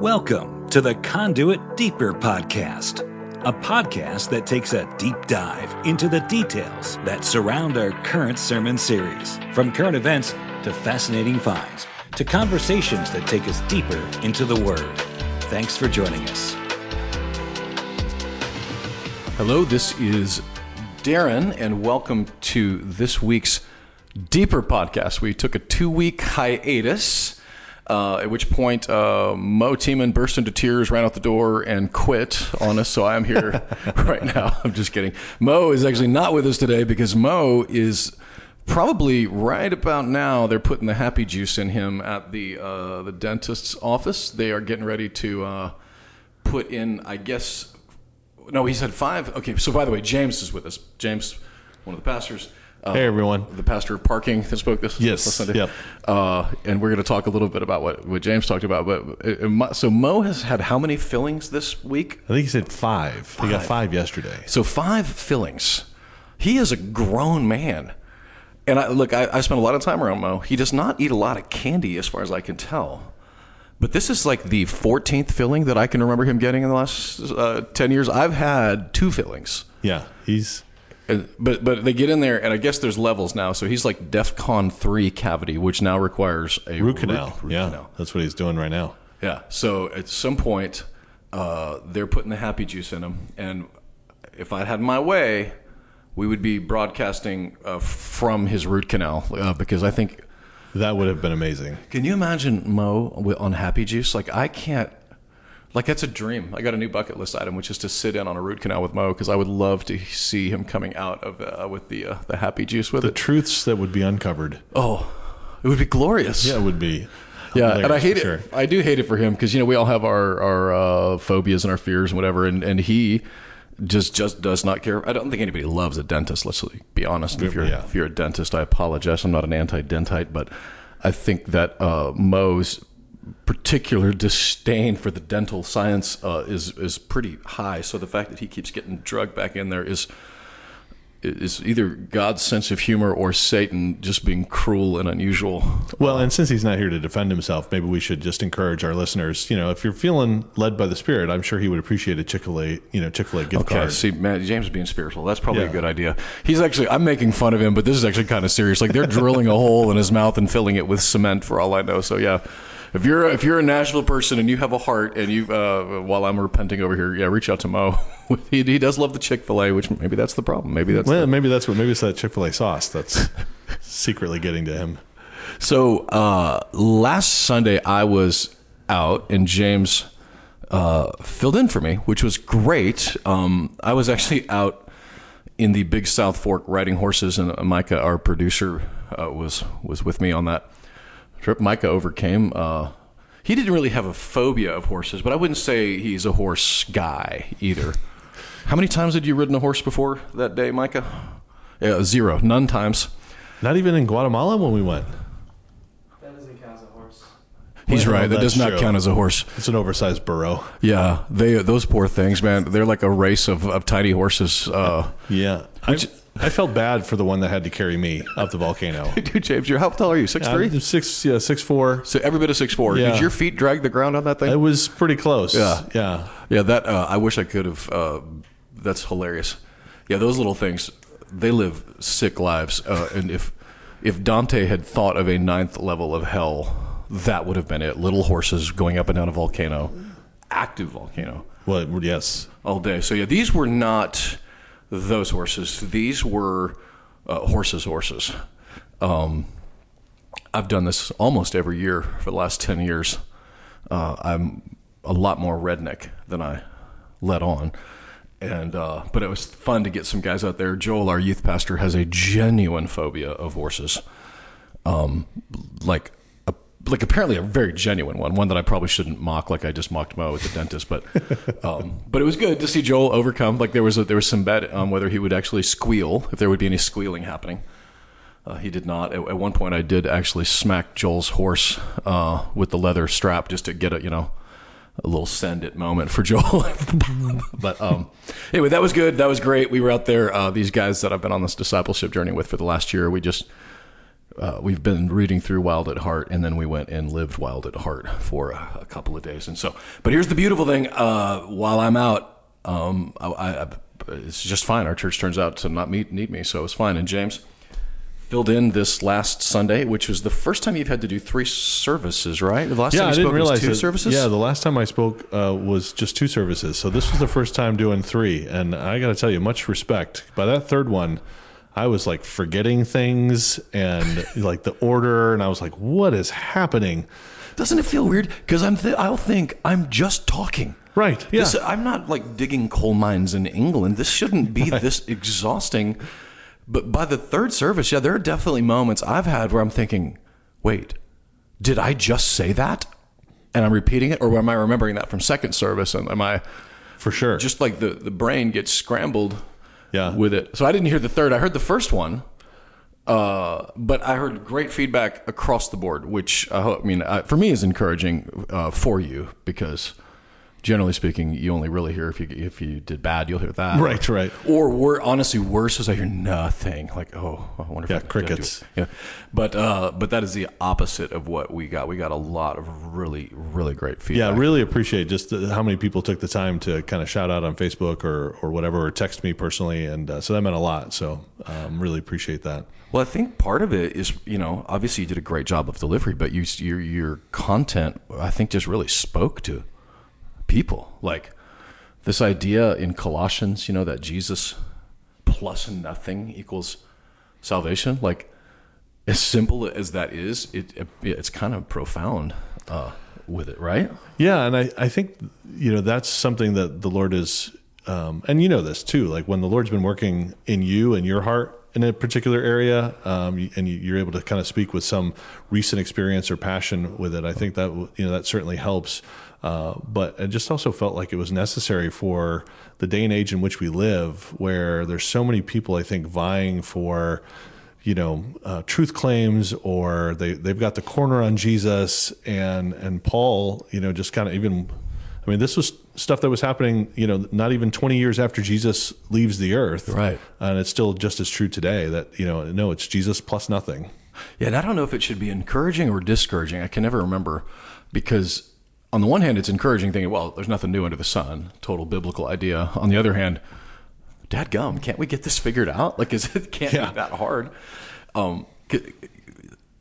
Welcome to the Conduit Deeper Podcast, a podcast that takes a deep dive into the details that surround our current sermon series, from current events to fascinating finds to conversations that take us deeper into the Word. Thanks for joining us. Hello, this is Darren, and welcome to this week's Deeper podcast. We took a two week hiatus. Uh, at which point, uh, Mo Tiemann burst into tears, ran out the door, and quit on us. So I'm here right now. I'm just kidding. Mo is actually not with us today because Mo is probably right about now. They're putting the happy juice in him at the uh, the dentist's office. They are getting ready to uh, put in, I guess. No, he said five. Okay, so by the way, James is with us. James, one of the pastors. Uh, Hey, everyone. The pastor of parking that spoke this. Yes, Sunday. yep. Uh, and we're going to talk a little bit about what, what James talked about. But uh, so Mo has had how many fillings this week? I think he said five. He got Five. five yesterday. So five fillings. He is a grown man. And I, look, I, I spent a lot of time around Mo. He does not eat a lot of candy, as far as I can tell. But this is like the 14th filling that I can remember him getting in the last uh, 10 years. I've had two fillings. Yeah, he's But but they get in there, and I guess there's levels now. So he's like DEFCON three cavity, which now requires a root canal. root yeah, canal. that's what he's doing right now. Yeah. So at some point, uh, they're putting the happy juice in him, and if I had my way, we would be broadcasting uh, from his root canal uh, because I think. That would have been amazing. Can you imagine Mo on happy juice? Like I can't. Like that's a dream. I got a new bucket list item, which is to sit in on a root canal with Mo because I would love to see him coming out of uh, with the uh, the happy juice with The it. truths that would be uncovered. Oh, it would be glorious. Yeah, it would be. Yeah, and I hate for it. I do hate it for him because you know we all have our our uh, phobias and our fears and whatever, and and he just just does not care. I don't think anybody loves a dentist. Let's be honest. If you're Yeah. if you're a dentist, I apologize. I'm not an anti-dentite, but I think that uh, Mo's particular disdain for the dental science uh, is is pretty high. So the fact that he keeps getting drugged back in there is is either God's sense of humor or Satan just being cruel and unusual. Well, and since he's not here to defend himself, maybe we should just encourage our listeners. You know, if you're feeling led by the Spirit, I'm sure he would appreciate a Chick Fil A, you know, Chick Fil A gift card. Okay, card. see, man, James being spiritual. That's probably a good idea. He's actually, I'm making fun of him, but this is actually kind of serious. Like they're drilling a hole in his mouth and filling it with cement, for all I know. So yeah, if you're if you're a Nashville person and you have a heart, and you, uh, while I'm repenting over here, yeah, reach out to Mo. he, he does love the Chick Fil A, which maybe that's the problem. Maybe that's Well, the, maybe that's what. Maybe it's that Chick Fil A sauce that's secretly getting to him. So uh, last Sunday I was out and James uh, filled in for me, which was great. Um, I was actually out in the Big South Fork riding horses, and Micah, our producer, uh, was was with me on that trip. Micah overcame. Uh, he didn't really have a phobia of horses, but I wouldn't say he's a horse guy either. How many times had you ridden a horse before that day, Micah? Yeah, zero, none times. Not even in Guatemala when we went. That doesn't count as a horse. He's Well, right. That does not true. count as a horse. It's an oversized burro. Yeah, they those poor things, man. They're like a race of, of tiny horses. Uh, Yeah, I, I felt bad for the one that had to carry me up the volcano. dude, James, you're how tall are you? Six three. I'm six, yeah, six four. So every bit of six four. Yeah. Did your feet drag the ground on that thing? It was pretty close. Yeah. yeah. yeah, that uh, I wish I could have. Uh, that's hilarious. Yeah, those little things. They live sick lives. Uh, and if if Dante had thought of a ninth level of hell, that would have been it. Little horses going up and down a volcano, active volcano. Well, yes. all day. So yeah, these were not those horses. These were uh, horses, horses. Um, I've done this almost every year for the last ten years. Uh, I'm a lot more redneck than I let on, and uh, but it was fun to get some guys out there. Joel, our youth pastor, has a genuine phobia of horses um, like like apparently a very genuine one, one that I probably shouldn't mock, like I just mocked Mo at the dentist. But um, but it was good to see Joel overcome. Like there was a, there was some bet on whether he would actually squeal, if there would be any squealing happening. Uh, he did not. At, at one point, I did actually smack Joel's horse uh, with the leather strap just to get a you know a little send it moment for Joel. but um, anyway, that was good. That was great. We were out there. Uh, these guys that I've been on this discipleship journey with for the last year, we just uh, we've been reading through Wild at Heart, and then we went and lived Wild at Heart for a, a couple of days. And so, but here's the beautiful thing: uh, while I'm out, um, I, I, it's just fine. Our church turns out to not meet, need me, so it's fine. And James filled in this last Sunday, which was the first time you've had to do three services, right? The last Yeah, time I you didn't spoke realize was two that- services. Yeah, the last time I spoke uh, was just two services, so this was the first time doing three, and I got to tell you, much respect. By that third one, I was like forgetting things and like the order, and I was like, "What is happening?" Doesn't it feel weird? Because I'm th- I'll think I'm just talking. Right? Yeah. This, I'm not like digging coal mines in England. This shouldn't be this exhausting. But by the third service, yeah, there are definitely moments I've had where I'm thinking, wait, did I just say that? And I'm repeating it, or am I remembering that from second service? And am I For sure. just like the, the brain gets scrambled Yeah. with it? So I didn't hear the third. I heard the first one, uh, but I heard great feedback across the board, which I hope, I mean, uh, for me is encouraging uh, for you because generally speaking, you only really hear if you if you did bad, you'll hear that. Right, right. Or wor- honestly, worse is I hear nothing. Like, oh, I wonder if Yeah, I crickets. Yeah, but uh, but that is the opposite of what we got. We got a lot of really really great feedback. yeah, feedback. really appreciate just the, how many people took the time to kind of shout out on Facebook or or whatever, or text me personally, and uh, so that meant a lot. So um, really appreciate that. Well, I think part of it is, you know, obviously you did a great job of delivery, but you, your your content, I think, just really spoke to people. Like this idea in Colossians, you know, that Jesus plus nothing equals salvation. Like as simple as that is, it, it it's kind of profound uh, with it, right? Yeah, and I, I think you know that's something that the Lord is, um, and you know this too. Like when the Lord's been working in you and your heart in a particular area, um, and you- you're able to kind of speak with some recent experience or passion with it. I think that you know that certainly helps. Uh, but it just also felt like it was necessary for the day and age in which we live, where there's so many people, I think, vying for you know uh, truth claims or they they've got the corner on Jesus and and Paul you know just kind of even I mean this was stuff that was happening you know not even 20 years after Jesus leaves the earth Right. and it's still just as true today that you know no it's Jesus plus nothing Yeah, and I don't know if it should be encouraging or discouraging. I can never remember because on the one hand, it's encouraging, thinking, well, there's nothing new under the sun, total biblical idea. On the other hand, dad gum, can't we get this figured out? Like, is it can't Yeah. be that hard? Um,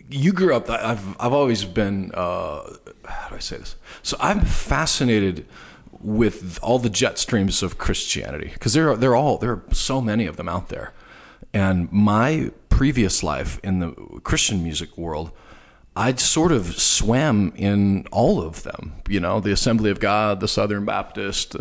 you grew up. I've I've always been. Uh, how do I say this? So I'm fascinated with all the jet streams of Christianity because there are they're all there are so many of them out there, and my previous life in the Christian music world. I'd sort of swam in all of them, you know, the Assembly of God, the Southern Baptist,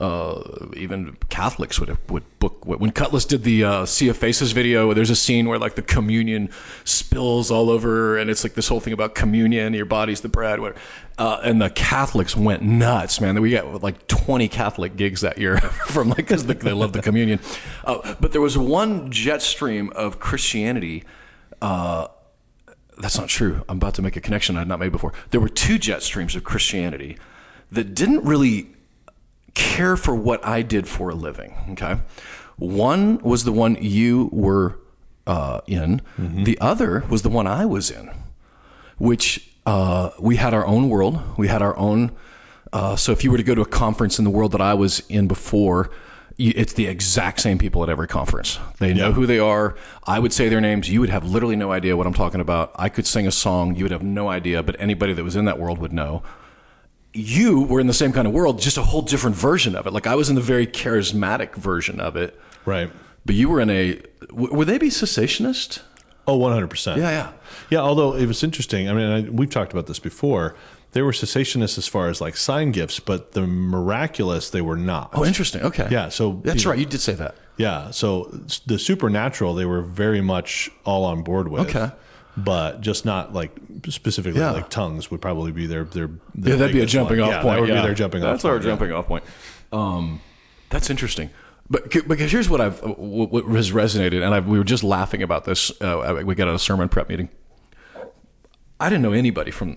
uh, even Catholics would would book when Kutless did the uh, Sea of Faces video. There's a scene where like the communion spills all over, and it's like this whole thing about communion. Your body's the bread, whatever. Uh, and the Catholics went nuts, man. We got like 20 Catholic gigs that year from like because they love the communion. Uh, but there was one jet stream of Christianity. Uh, that's not true. I'm about to make a connection I had not made before. There were two jet streams of Christianity that didn't really care for what I did for a living. Okay. One was the one you were uh, in, the other was the one I was in, which uh, we had our own world. We had our own. Uh, so if you were to go to a conference in the world that I was in before, it's the exact same people at every conference. They know who they are. I would say their names. You would have literally no idea what I'm talking about. I could sing a song. You would have no idea, but anybody that was in that world would know you were in the same kind of world, just a whole different version of it. Like I was in the very charismatic version of it, right but you were in a. w- Would they be cessationist? oh 100% Yeah, yeah. Yeah, although it was interesting. I mean, I, we've talked about this before. They were cessationists as far as like sign gifts, but the miraculous they were not. Oh, interesting. Okay. Yeah, so that's you- right. You did say that. Yeah, so the supernatural they were very much all on board with. Okay. But just not like specifically Yeah. like tongues would probably be their their, their Yeah, that'd be a jumping one. off yeah, point. That would yeah. be their jumping off. That's our point, yeah. jumping off point. Um, that's interesting. But because here's what I've what what has resonated, and I, we were just laughing about this. Uh, we got at a sermon prep meeting. I didn't know anybody from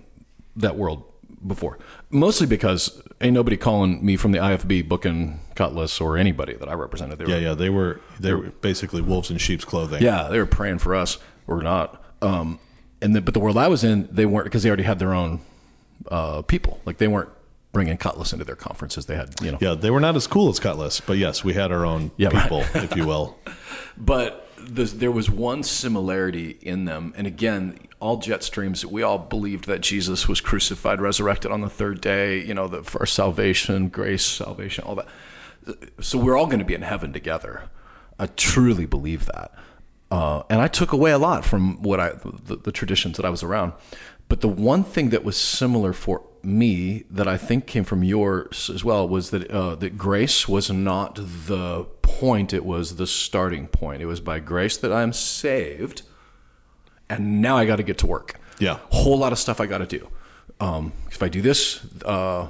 that world before, mostly because ain't nobody calling me from the IFB booking Kutless or anybody that I represented. They were, Yeah, yeah, they were they were basically wolves in sheep's clothing. yeah, they were praying for us or not. Um, and the, but the world I was in, they weren't because they already had their own uh, people. Like they weren't bringing Kutless into their conferences. They had, you know, Yeah, they were not as cool as Kutless, but yes, we had our own Yeah, right. people, if you will. but the, there was one similarity in them. And again, all jet streams, we all believed that Jesus was crucified, resurrected on the third day, you know, the, our salvation, grace, salvation, all that. So we're all going to be in heaven together. I truly believe that. Uh, and I took away a lot from what I, the, the traditions that I was around. But the one thing that was similar for me that I think came from yours as well was that uh, that grace was not the point; it was the starting point. It was by grace that I'm saved, and now I got to get to work. Yeah. whole lot of stuff I got to do. Um, if I do this, uh,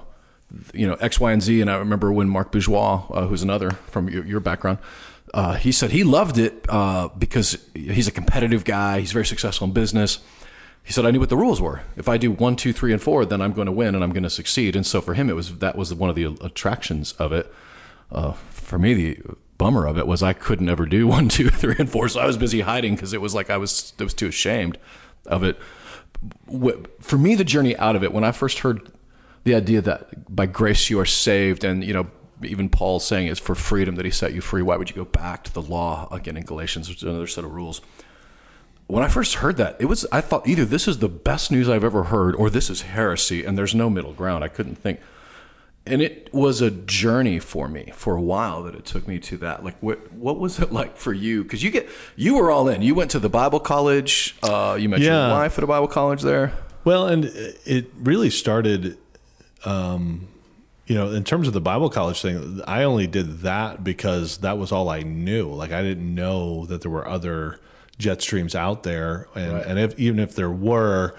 you know, X, Y, and Z. And I remember when Mark Bourgeois, uh, who's another from your, your background, uh, he said he loved it uh, because he's a competitive guy. He's very successful in business. He said I knew what the rules were. If I do one, two, three, and four, then I'm going to win and I'm going to succeed. And so for him, it was that was one of the attractions of it. Uh, for me, the bummer of it was I couldn't ever do one, two, three, and four. So I was busy hiding because it was like I was I was too ashamed of it. For me, the journey out of it when I first heard the idea that by grace you are saved, and you know even Paul saying it's for freedom that he set you free. Why would you go back to the law again in Galatians, which is another set of rules? When I first heard that, it was I thought either this is the best news I've ever heard, or this is heresy, and there's no middle ground. I couldn't think and it was a journey for me for a while that it took me to that like what what was it like for you because you get you were all in you went to the bible college uh, you met Yeah. your wife at a bible college there Well, and it really started, um, you know, in terms of the Bible college thing. I only did that because that was all I knew. Like I didn't know that there were other jet streams out there, and, and if, even if there were,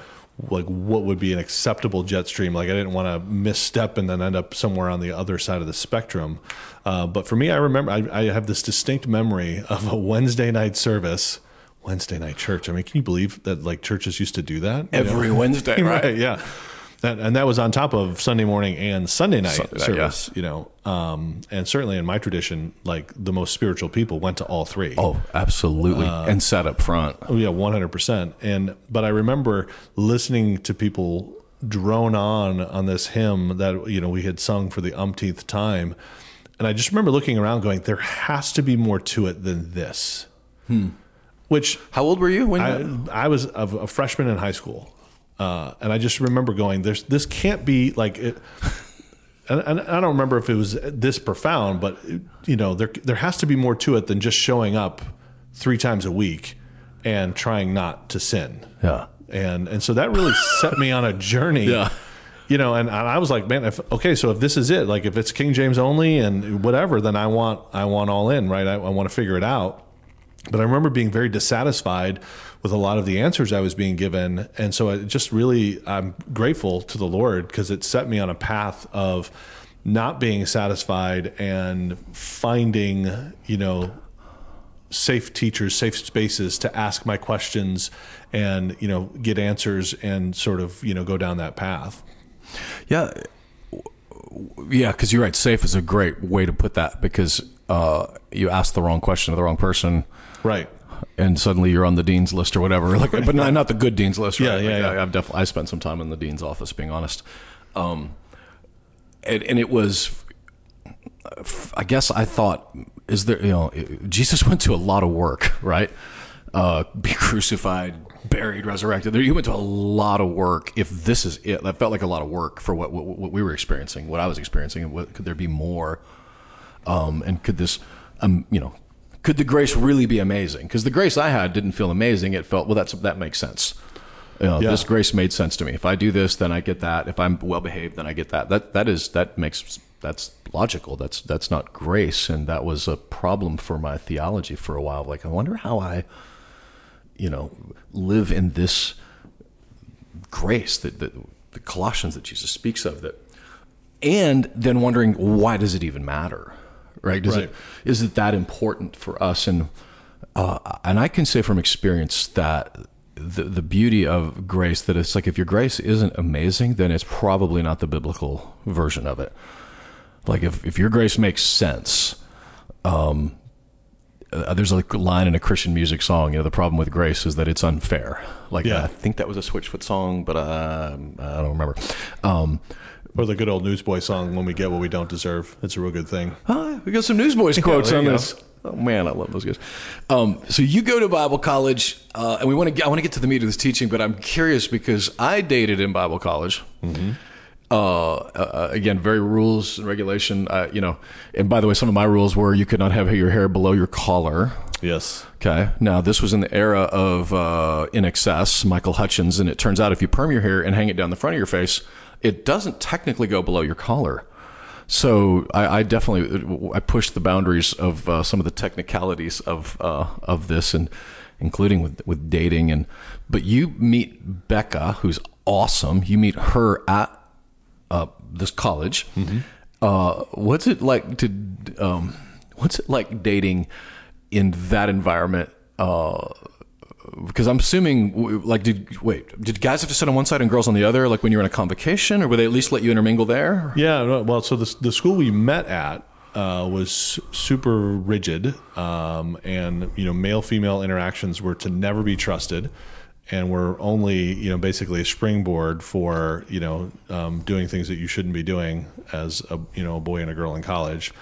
like what would be an acceptable jet stream? Like I didn't want to misstep and then end up somewhere on the other side of the spectrum. Uh, but for me, I remember I, I have this distinct memory of a Wednesday night service. Wednesday night church. I mean, can you believe that like churches used to do that You know? every wednesday right, yeah. That, and that was on top of Sunday morning and Sunday night Sunday night, service, you know. Um, and certainly in my tradition, like the most spiritual people went to all three. oh absolutely and sat up front Oh, yeah, one hundred percent. And but I remember listening to people drone on on this hymn that you know we had sung for the umpteenth time, and I just remember looking around, going, "There has to be more to it than this." Hmm. Which how old were you when you, I, I was a, a freshman in high school, uh, and I just remember going, "There's this can't be like it." And, and I don't remember if it was this profound, but you know, there there has to be more to it than just showing up three times a week and trying not to sin. Yeah. and and so that really set me on a journey. Yeah. You know, and, and I was like, man, if, okay, so if this is it, like if it's King James only and whatever, then I want I want all in, right? I, I want to figure it out. But I remember being very dissatisfied with a lot of the answers I was being given. And so I just really, I'm grateful to the Lord because it set me on a path of not being satisfied and finding, you know, safe teachers, safe spaces to ask my questions and, you know, get answers and sort of, you know, go down that path. Yeah, yeah, because you're right. Safe is a great way to put that because uh, you ask the wrong question to the wrong person, Right. And suddenly you're on the dean's list or whatever. Like, but not, not the good dean's list. Right? Yeah, yeah, Like, yeah. I, I've definitely I spent some time in the dean's office, being honest. Um, and, and it was, I guess I thought, is there, you know, Jesus went to a lot of work, right? Uh, be crucified, buried, resurrected. There, you went to a lot of work. If this is it, that felt like a lot of work for what, what, what we were experiencing, what I was experiencing. And what, could there be more? Um, and could this, um, you know, could the grace really be amazing? Because the grace I had didn't feel amazing. It felt well. That's that makes sense. You know, Yeah. This grace made sense to me. If I do this, then I get that. If I'm well behaved, then I get that. That that is that makes that's logical. That's that's not grace, and that was a problem for my theology for a while. Like I wonder how I, you know, live in this grace that, that the Colossians that Jesus speaks of that and then wondering why does it even matter right Does Right. it is it that important for us and uh, and I can say from experience that the the beauty of grace that it's like if your grace isn't amazing then it's probably not the biblical version of it like if if your grace makes sense um uh, there's a line in a Christian music song. You know, the problem with grace is that it's unfair. Like Yeah. I think that was a Switchfoot song, but uh, I don't remember. Um, Or the good old Newsboy song, "When We Get What We Don't Deserve." It's a real good thing. Ah, we got some Newsboys quotes there on you go. this. Oh man, I love those guys. Um, so you go to Bible college, uh, and we want to. I want to get to the meat of this teaching, but I'm curious because I dated in Bible college. Uh, uh, again, very rules and regulation. Uh, you know, and by the way, some of my rules were you could not have your hair below your collar. Yes. Okay. Now, this was in the era of uh, INXS, Michael Hutchence, and it turns out if you perm your hair and hang it down the front of your face, it doesn't technically go below your collar. So I, I definitely I pushed the boundaries of uh, some of the technicalities of uh, of this, and including with with dating. And but you meet Becca, who's awesome. You meet her at uh, this college. Uh, what's it like to? Um, what's it like dating in that environment? Because I'm assuming, like, did wait, did guys have to sit on one side and girls on the other, like when you were in a convocation, or would they at least let you intermingle there? Yeah. Well, so the the school we met at uh, was super rigid, um, and you know, male female interactions were to never be trusted, and were only you know basically a springboard for you know um, doing things that you shouldn't be doing as a you know a boy and a girl in college,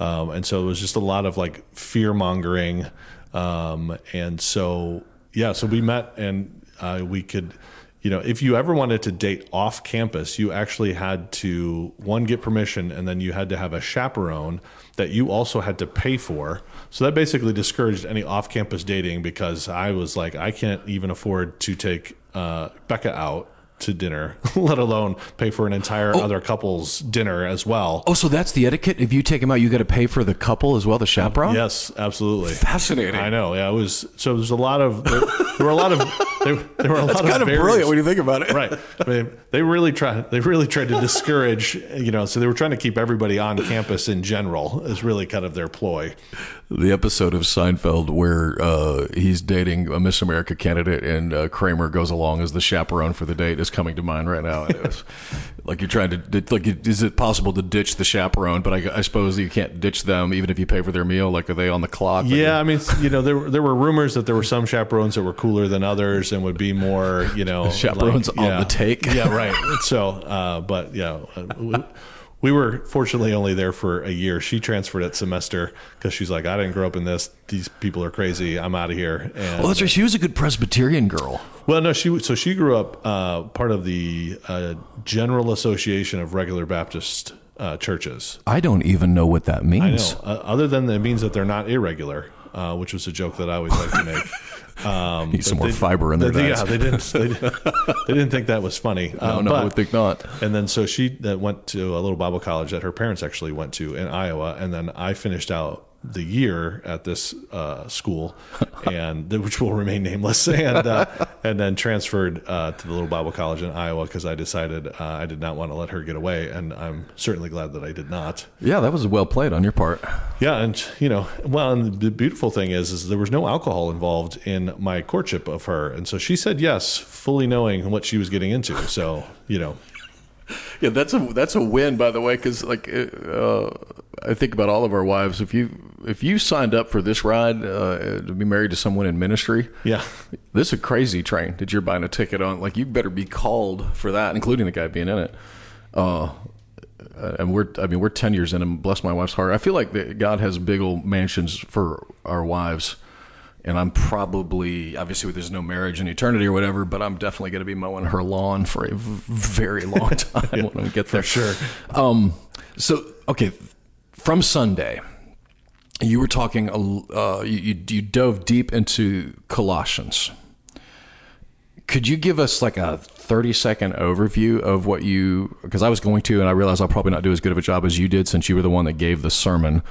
um, and so it was just a lot of like fear mongering, um, and so yeah, so we met and uh, we could you know, if you ever wanted to date off campus, you actually had to one get permission, and then you had to have a chaperone that you also had to pay for. So that basically discouraged any off-campus dating because I was like, I can't even afford to take uh, Becca out to dinner, let alone pay for an entire other couple's dinner as well. Oh, so that's the etiquette. If you take them out, you got to pay for the couple as well, the chaperone. Yes, absolutely. fascinating. I know. Yeah, it was. So there's a lot of there, there were a lot of there, there were a That's lot kind of barriers. brilliant when you think about it. right. I mean, they really tried. They really tried to discourage. You know, so they were trying to keep everybody on campus in general. Is really kind of their ploy. the episode of Seinfeld where uh, he's dating a Miss America candidate and uh, Kramer goes along as the chaperone for the date is coming to mind right now. Was like you're trying to like, is it possible to ditch the chaperone? But I, I suppose you can't ditch them even if you pay for their meal. Like, are they on the clock? Yeah, I mean, you know, there were- there were rumors that there were some chaperones that were cooler than others and would be more, you know, Chaperones like- on yeah. the take. Yeah, right. So, uh, but yeah, uh, we, we were fortunately only there for a year. She transferred at semester because she's like, I didn't grow up in this. These people are crazy. I'm out of here. And Well, that's right. She was a good Presbyterian girl. Well, no, she so she grew up uh, part of the uh, General Association of Regular Baptist uh, Churches. I don't even know what that I means. know. Uh, other than that, it means that they're not irregular, uh, which was a joke that I always like to make. Um, Need some more they- fiber in their they, diets. Yeah, they didn't. They, didn't- they didn't think that was funny. No, Uh, no, I would think not. and then so she uh, went to a little Bible college that her parents actually went to in Iowa, and then I finished out the year at this uh, school, and which will remain nameless, and uh, and then transferred uh, to the little Bible college in Iowa because I decided uh, I did not want to let her get away, and I'm certainly glad that I did not. Yeah, that was well played on your part. Yeah, and you know, well, and the beautiful thing is, is there was no alcohol involved in my courtship of her, and so she said yes, fully knowing what she was getting into. So you know, Yeah, that's a that's a win, by the way, because like uh, I think about all of our wives. If you if you signed up for this ride uh, to be married to someone in ministry, yeah, this is a crazy train that you're buying a ticket on. Like you better be called for that, including the guy being in it. Uh, and we're I mean we're ten years in, and bless my wife's heart. I feel like God has big old mansions for our wives. And I'm probably obviously there's no marriage in eternity or whatever, but I'm definitely going to be mowing her lawn for a very long time when we get there. sure. Um, so okay, from Sunday, you were talking. Uh, you, you you dove deep into Colossians. Could you give us like a 30 second overview of what you? Because I was going to, and I realized I'll probably not do as good of a job as you did, since you were the one that gave the sermon.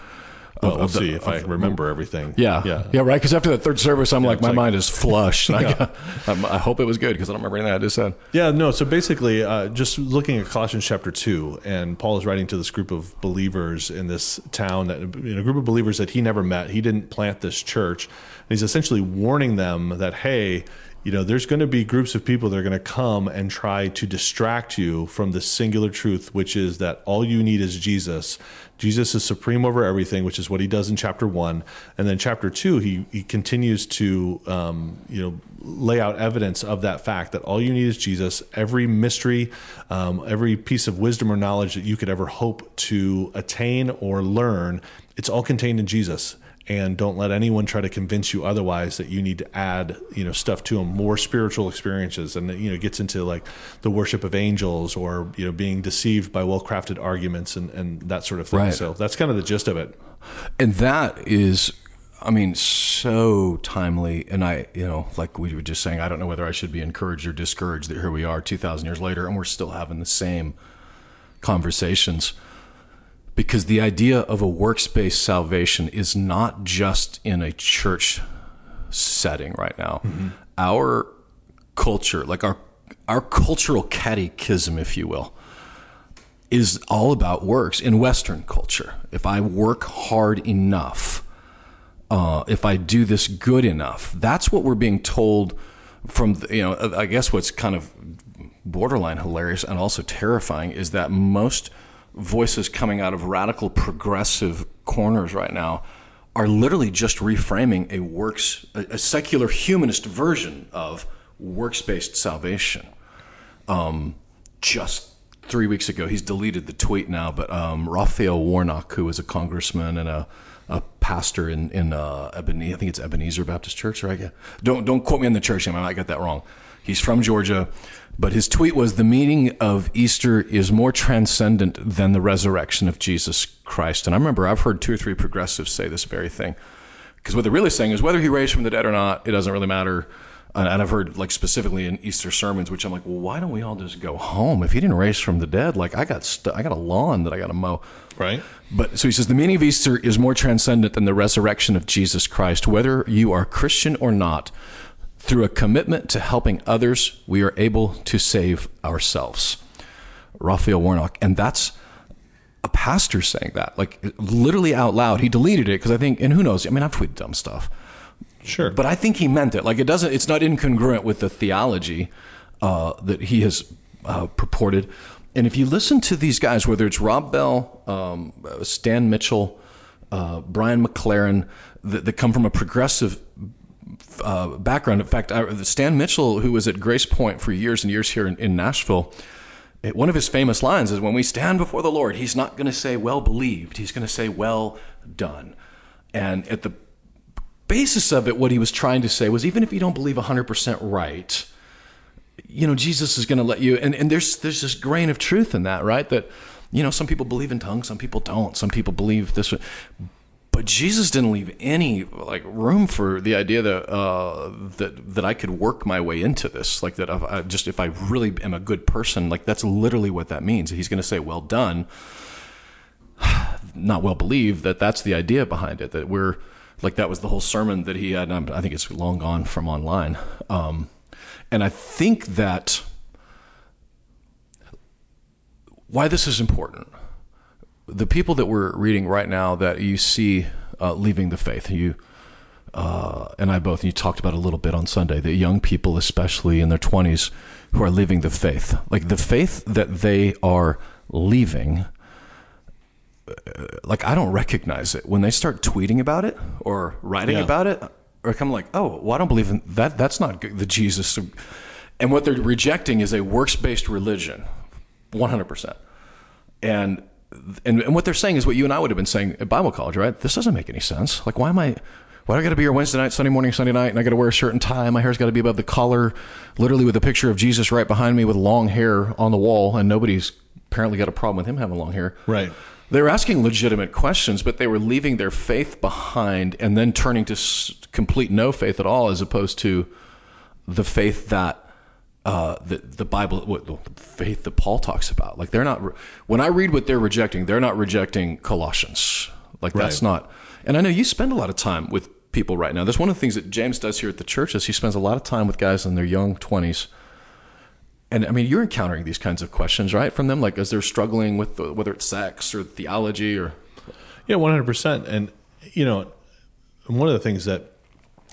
Well, we'll of the- see if I remember everything. Yeah, yeah, yeah, right. Because after that third service, I'm like, my like- mind is flush. And I, I hope it was good because I don't remember anything I just said. Yeah, no. So basically, uh, just looking at Colossians chapter two, and Paul is writing to this group of believers in this town that in a group of believers that he never met. He didn't plant this church. And he's essentially warning them that hey, you know, there's going to be groups of people that are going to come and try to distract you from the singular truth, which is that all you need is Jesus. Jesus is supreme over everything, which is what he does in chapter one, and then chapter two, he he continues to um, you know lay out evidence of that fact that all you need is Jesus. Every mystery, um, every piece of wisdom or knowledge that you could ever hope to attain or learn, it's all contained in Jesus and don't let anyone try to convince you otherwise that you need to add you know stuff to them more spiritual experiences and you know gets into like the worship of angels or you know being deceived by well crafted arguments and and that sort of thing. Right. so that's kind of the gist of it. And that is i mean so timely. And i you know like we were just saying i don't know whether i should be encouraged or discouraged that here we are 2000 years later and we're still having the same conversations because the idea of a works-based salvation is not just in a church setting right now our culture like our our cultural catechism if you will is all about works in Western culture. If I work hard enough, uh, if I do this good enough, that's what we're being told from, the, you know, I guess what's kind of borderline hilarious and also terrifying is that most voices coming out of radical progressive corners right now are literally just reframing a works, a, secular humanist version of works based salvation um, just three weeks ago. He's deleted the tweet now, but um, Raphael Warnock, who is a congressman and a, a pastor in in uh, Ebenezer, I think it's Ebenezer Baptist Church, right? Yeah. Don't don't quote me on the church name. I might get that wrong. He's from Georgia, but his tweet was the meaning of Easter is more transcendent than the resurrection of Jesus Christ. And I remember I've heard two or three progressives say this very thing. Because what they're really saying is whether he raised from the dead or not, it doesn't really matter. And, and I've heard like specifically in Easter sermons, which I'm like, well, why don't we all just go home? If he didn't raise from the dead, like I got st- I got a lawn that I got to mow. right But so he says the meaning of Easter is more transcendent than the resurrection of Jesus Christ. Whether you are Christian or not, through a commitment to helping others, we are able to save ourselves. Raphael Warnock, and that's a pastor saying that, like literally out loud. He deleted it because I think, and who knows? I mean, I've tweeted dumb stuff, sure but I think he meant it. Like it doesn't. It's not incongruent with the theology uh, that he has uh, purported. And if you listen to these guys, whether it's Rob Bell, um, Stan Mitchell, uh, Brian McLaren, that, that come from a progressive uh, background. In fact, I, Stan Mitchell, who was at GracePointe for years and years here in, in Nashville, it- one of his famous lines is when we stand before the Lord, he's not going to say well believed, he's going to say well done. And at the basis of it, what he was trying to say was even if you don't believe 100% right, you know, Jesus is going to let you, and, and there's, there's this grain of truth in that, right? That, you know, some people believe in tongues, some people don't, some people believe this. But Jesus didn't leave any like room for the idea that uh, that that I could work my way into this. Like that, if I just if I really am a good person, like that's literally what that means. He's going to say, "Well done," not well believed. That that's the idea behind it. That we're like that was the whole sermon that he had. I think it's long gone from online. Um, and I think that why this is important the people that we're reading right now that you see uh, leaving the faith, you uh, and I both, and you talked about a little bit on Sunday, the young people, especially in their 20s, who are leaving the faith. Like the faith that they are leaving, uh, like I don't recognize it. When they start tweeting about it or writing Yeah. about it, or I'm like, oh, well, I don't believe in that. That's not good, the Jesus. And what they're rejecting is a works based religion, 100%. And and, and what they're saying is what you and I would have been saying at Bible college, right? This doesn't make any sense. Like, why am I, why do I got to be here Wednesday night, Sunday morning, Sunday night, and I got to wear a shirt and tie? My hair's got to be above the collar, literally with a picture of Jesus right behind me with long hair on the wall, and nobody's apparently got a problem with him having long hair. Right. They were asking legitimate questions, but they were leaving their faith behind and then turning to s- complete no faith at all, as opposed to the faith that uh, the the Bible, what, the faith that Paul talks about. Like they're not. When I read what they're rejecting, they're not rejecting Colossians. Like that's Right. not. And I know you spend a lot of time with people right now. That's one of the things that James does here at the church is he spends a lot of time with guys in their young twenties. And I mean, you're encountering these kinds of questions, right, from them, like as they're struggling with the, whether it's sex or theology or Yeah, one hundred percent. And you know, one of the things that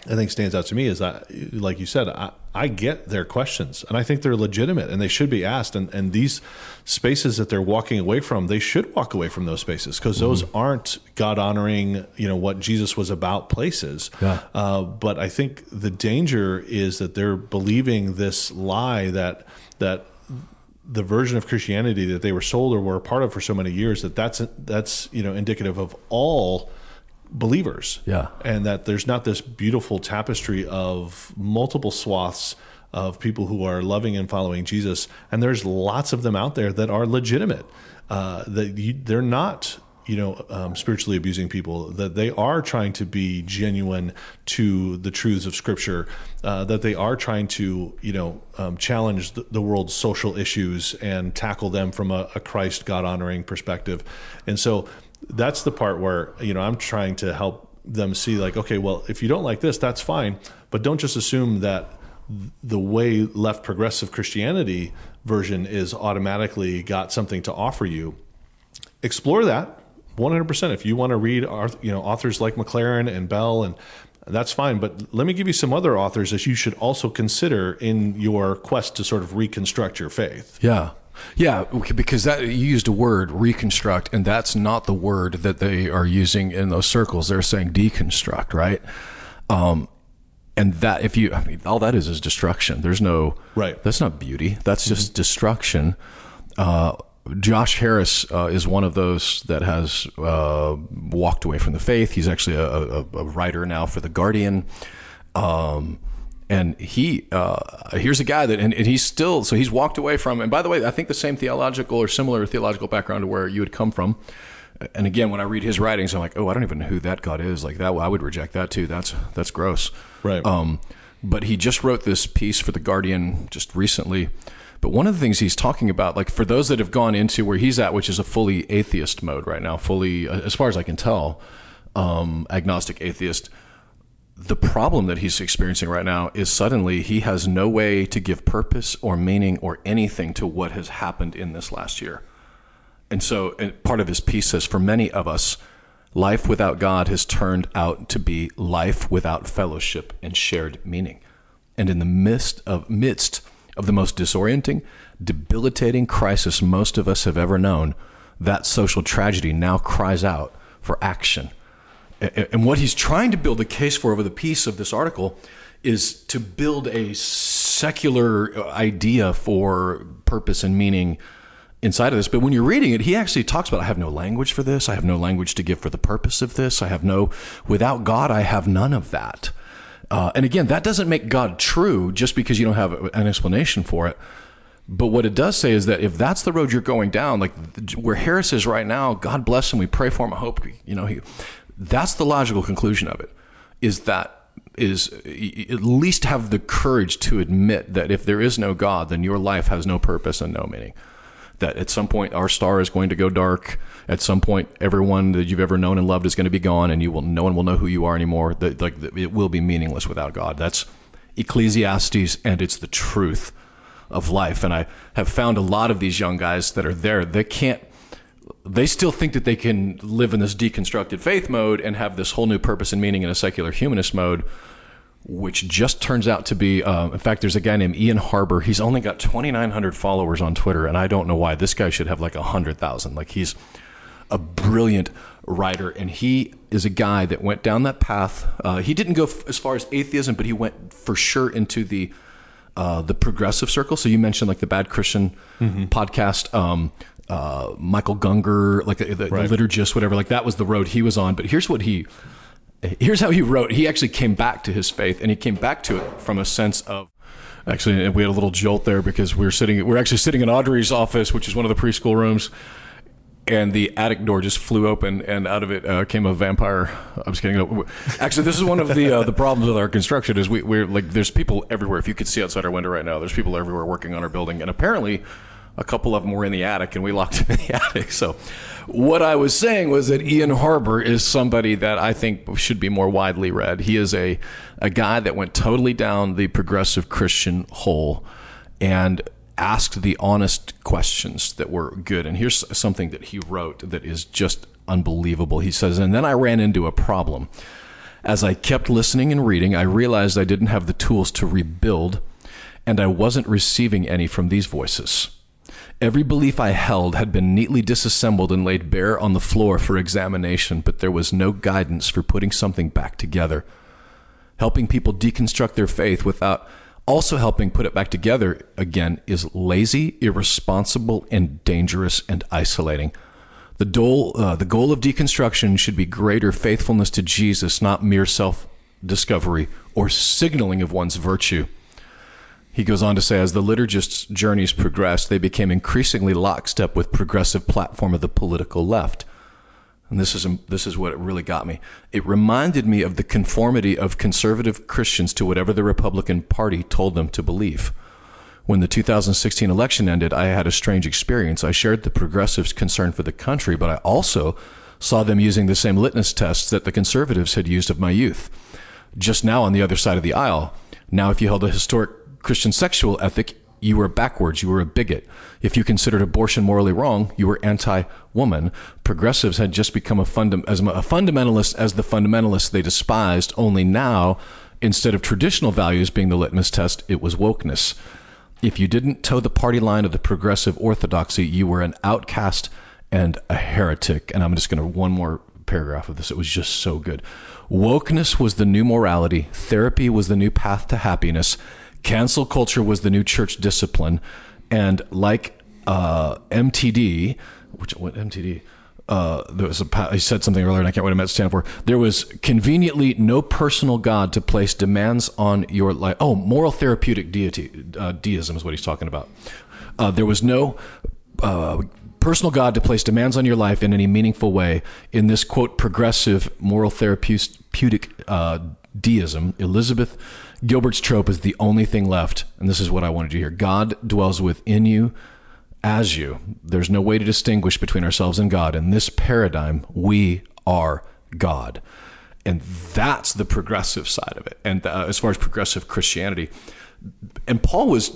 I think stands out to me is that, like you said, I, I get their questions and I think they're legitimate and they should be asked. And, and these spaces that they're walking away from, they should walk away from those spaces because those aren't God honoring, you know, what Jesus was about places. Yeah. Uh, but I think the danger is that they're believing this lie that, that the version of Christianity that they were sold or were a part of for so many years that that's that's you know indicative of all believers. Yeah. and that there's not this beautiful tapestry of multiple swaths of people who are loving and following Jesus, and there's lots of them out there that are legitimate. Uh, that you, they're not you know, um, spiritually abusing people, that they are trying to be genuine to the truths of Scripture, uh, that they are trying to, you know, um, challenge the, the, world's social issues and tackle them from a, a Christ, God honoring perspective. And so that's the part where, you know, I'm trying to help them see, like, okay, well, if you don't like this, that's fine, but don't just assume that the way left progressive Christianity version is automatically got something to offer you. Explore that 100%. If you want to read, you know, authors like McLaren and Bell, and that's fine. But let me give you some other authors that you should also consider in your quest to sort of reconstruct your faith. Yeah. Yeah, because that you used a word reconstruct, and that's not the word that they are using in those circles. They're saying deconstruct, right? Um, and that if you, I mean, all that is is destruction. There's no right. That's not beauty. That's just mm-hmm. destruction. Uh, Josh Harris uh, is one of those that has uh, walked away from the faith. He's actually a, a, a writer now for The Guardian. Um, and he, uh, here's a guy that, and, and, he's still, so he's walked away from, and by the way, I think the same theological or similar theological background to where you had come from. And again, when I read his writings, I'm like, oh, I don't even know who that God is. Like that, I would reject that too. That's, that's gross. Right. Um, but he just wrote this piece for The Guardian just recently but one of the things he's talking about, like for those that have gone into where he's at, which is a fully atheist mode right now, fully, uh, as far as I can tell, um, agnostic atheist, the problem that he's experiencing right now is suddenly he has no way to give purpose or meaning or anything to what has happened in this last year. And so and part of his piece says, for many of us, life without God has turned out to be life without fellowship and shared meaning. And in the midst of midst of the most disorienting, debilitating crisis most of us have ever known, that social tragedy now cries out for action. And what he's trying to build a case for over the piece of this article is to build a secular idea for purpose and meaning inside of this. But when you're reading it, he actually talks about I have no language for this. I have no language to give for the purpose of this. I have no, without God, I have none of that. Uh, and again, that doesn't make God true just because you don't have an explanation for it. But what it does say is that if that's the road you're going down, like where Harris is right now, God bless him. We pray for him. I hope you know he. That's the logical conclusion of it. Is that is at least have the courage to admit that if there is no God, then your life has no purpose and no meaning that at some point our star is going to go dark. At some point, everyone that you've ever known and loved is going to be gone, and you will no one will know who you are anymore. That like it will be meaningless without God. That's Ecclesiastes, and it's the truth of life. And I have found a lot of these young guys that are there. They can't. They still think that they can live in this deconstructed faith mode and have this whole new purpose and meaning in a secular humanist mode which just turns out to be, uh, in fact, there's a guy named Ian Harber. He's only got 2,900 followers on Twitter, and I don't know why. This guy should have like 100,000. Like, he's a brilliant writer, and he is a guy that went down that path. Uh, he didn't go f- as far as atheism, but he went for sure into the uh, the progressive circle. So you mentioned like the Bad Christian mm-hmm. podcast. Um, uh, Michael Gungor, like the, the, right. the liturgist, whatever, like that was the road he was on. But here's what he here's how he wrote. He actually came back to his faith, and he came back to it from a sense of. Actually, and we had a little jolt there because we're sitting. We we're actually sitting in Audrey's office, which is one of the preschool rooms, and the attic door just flew open, and out of it uh, came a vampire. I'm just kidding. Actually, this is one of the uh, the problems with our construction is we, we're like there's people everywhere. If you could see outside our window right now, there's people everywhere working on our building, and apparently, a couple of them were in the attic, and we locked them in the attic. So what I was saying was that Ian Harber is somebody that I think should be more widely read. He is a, a guy that went totally down the progressive Christian hole and asked the honest questions that were good. And here's something that he wrote that is just unbelievable. He says, And then I ran into a problem. As I kept listening and reading, I realized I didn't have the tools to rebuild and I wasn't receiving any from these voices. Every belief I held had been neatly disassembled and laid bare on the floor for examination, but there was no guidance for putting something back together. Helping people deconstruct their faith without also helping put it back together again is lazy, irresponsible, and dangerous and isolating. The goal, uh, the goal of deconstruction should be greater faithfulness to Jesus, not mere self discovery or signaling of one's virtue. He goes on to say, as the liturgists' journeys progressed, they became increasingly lockstep with progressive platform of the political left. And this is this is what it really got me. It reminded me of the conformity of conservative Christians to whatever the Republican Party told them to believe. When the 2016 election ended, I had a strange experience. I shared the progressives' concern for the country, but I also saw them using the same litmus tests that the conservatives had used of my youth. Just now on the other side of the aisle. Now, if you held a historic Christian sexual ethic, you were backwards, you were a bigot. If you considered abortion morally wrong, you were anti-woman. Progressives had just become a, as a fundamentalist as the fundamentalists they despised, only now, instead of traditional values being the litmus test, it was wokeness. If you didn't toe the party line of the progressive orthodoxy, you were an outcast and a heretic. And I'm just going to one more paragraph of this. It was just so good. Wokeness was the new morality. Therapy was the new path to happiness Cancel culture was the new church discipline, and like uh, MTD, which what MTD. Uh, there was a, I said something earlier, and I can't remember what it stand for. There was conveniently no personal God to place demands on your life. Oh, moral therapeutic deity, uh, deism is what he's talking about. Uh, there was no uh, personal God to place demands on your life in any meaningful way. In this quote, progressive moral therapeutic uh, deism, Elizabeth Gilbert's trope is the only thing left, and this is what I wanted to hear. God dwells within you as you. There's no way to distinguish between ourselves and God. In this paradigm, we are God. And that's the progressive side of it. And uh, as far as progressive Christianity, and Paul was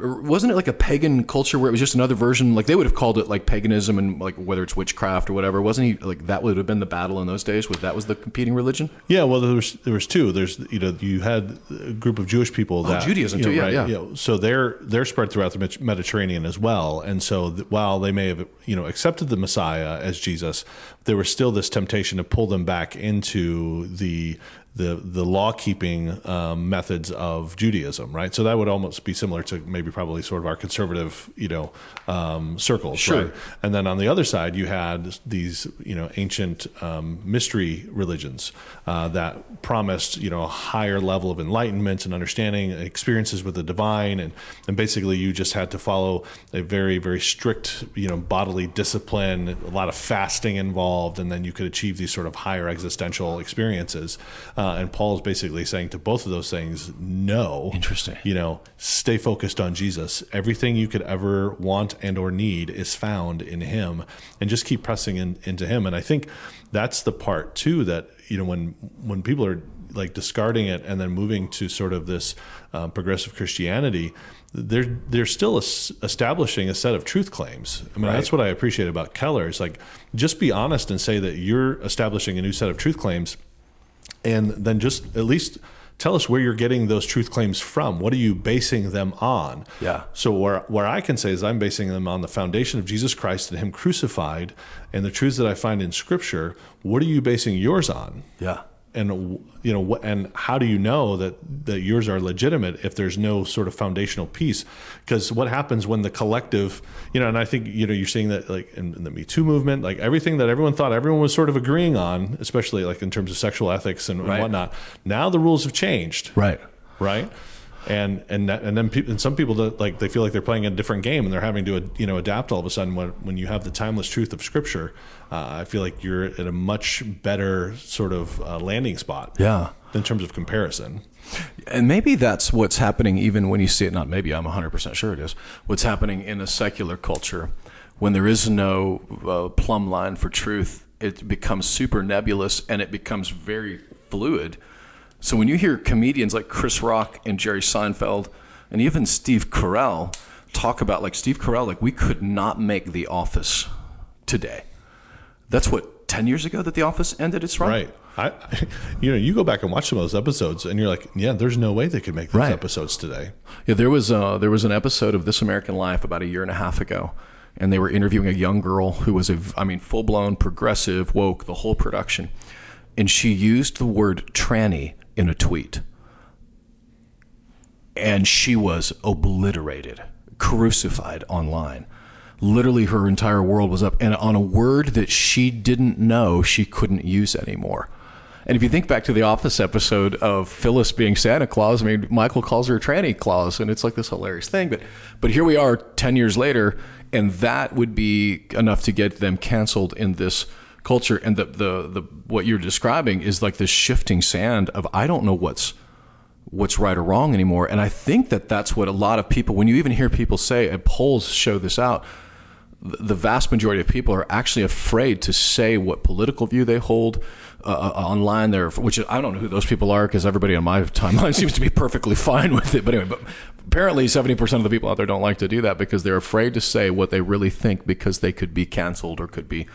wasn't it like a pagan culture where it was just another version? Like they would have called it like paganism and like whether it's witchcraft or whatever. Wasn't he like that would have been the battle in those days was that was the competing religion? Yeah well there was there was two. There's you know you had a group of Jewish people oh, that Judaism you know, too yeah, right, yeah. You know, so they're they're spread throughout the Mediterranean as well. And so while they may have you know accepted the Messiah as Jesus there was still this temptation to pull them back into the the the law keeping um, methods of Judaism, right? So that would almost be similar to maybe probably sort of our conservative, you know, um, circles, sure. right? And then on the other side, you had these, you know, ancient um, mystery religions uh, that promised, you know, a higher level of enlightenment and understanding, experiences with the divine, and and basically you just had to follow a very very strict, you know, bodily discipline, a lot of fasting involved, and then you could achieve these sort of higher existential experiences. Uh, and Paul is basically saying to both of those things, no. Interesting. You know, stay focused on Jesus. Everything you could ever want and or need is found in Him, and just keep pressing in, into Him. And I think that's the part too that you know when when people are like discarding it and then moving to sort of this um, progressive Christianity, they're they're still establishing a set of truth claims. I mean, right. that's what I appreciate about Keller. It's like just be honest and say that you're establishing a new set of truth claims and then just at least tell us where you're getting those truth claims from. What are you basing them on? Yeah. So where where I can say is I'm basing them on the foundation of Jesus Christ and Him crucified, and the truths that I find in Scripture. What are you basing yours on? Yeah and you know and how do you know that that yours are legitimate if there's no sort of foundational piece? Because what happens when the collective you know and i think you know you're seeing that like in, in, the me too movement like everything that everyone thought everyone was sort of agreeing on especially like in terms of sexual ethics and, right. and whatnot now the rules have changed. Right. Right and and that, and then people, and some people that, like they feel like they're playing a different game and they're having to you know adapt all of a sudden when when you have the timeless truth of scripture uh, I feel like you're at a much better sort of uh, landing spot yeah. in terms of comparison. And maybe that's what's happening even when you see it not maybe I'm 100% sure it is what's happening in a secular culture. When there is no uh, plumb line for truth it becomes super nebulous and it becomes very fluid so when you hear comedians like Chris Rock and Jerry Seinfeld and even Steve Carell talk about like Steve Carell, like we could not make The Office today. That's what ten years ago that The Office ended its run. Right. I, you know, you go back and watch some of those episodes, and you're like, yeah, there's no way they could make those Right. episodes today. Yeah, there was uh, there was an episode of This American Life about a year and a half ago, and they were interviewing a young girl who was a, I mean, full blown progressive, woke, the whole production, and she used the word tranny in a tweet, and she was obliterated, crucified online. Literally, her entire world was up, and on a word that she didn't know she couldn't use anymore. And if you think back to the Office episode of Phyllis being Santa Claus, I mean, Michael calls her a tranny Claus, and it's like this hilarious thing. But but here we are, ten years later, and that would be enough to get them canceled in this culture. And the the the what you're describing is like this shifting sand of I don't know what's what's right or wrong anymore. And I think that that's what a lot of people, when you even hear people say, and polls show this out, the vast majority of people are actually afraid to say what political view they hold uh, uh, online. There, which I don't know who those people are because everybody on my timeline seems to be perfectly fine with it. But anyway, but apparently seventy percent of the people out there don't like to do that because they're afraid to say what they really think because they could be canceled or could be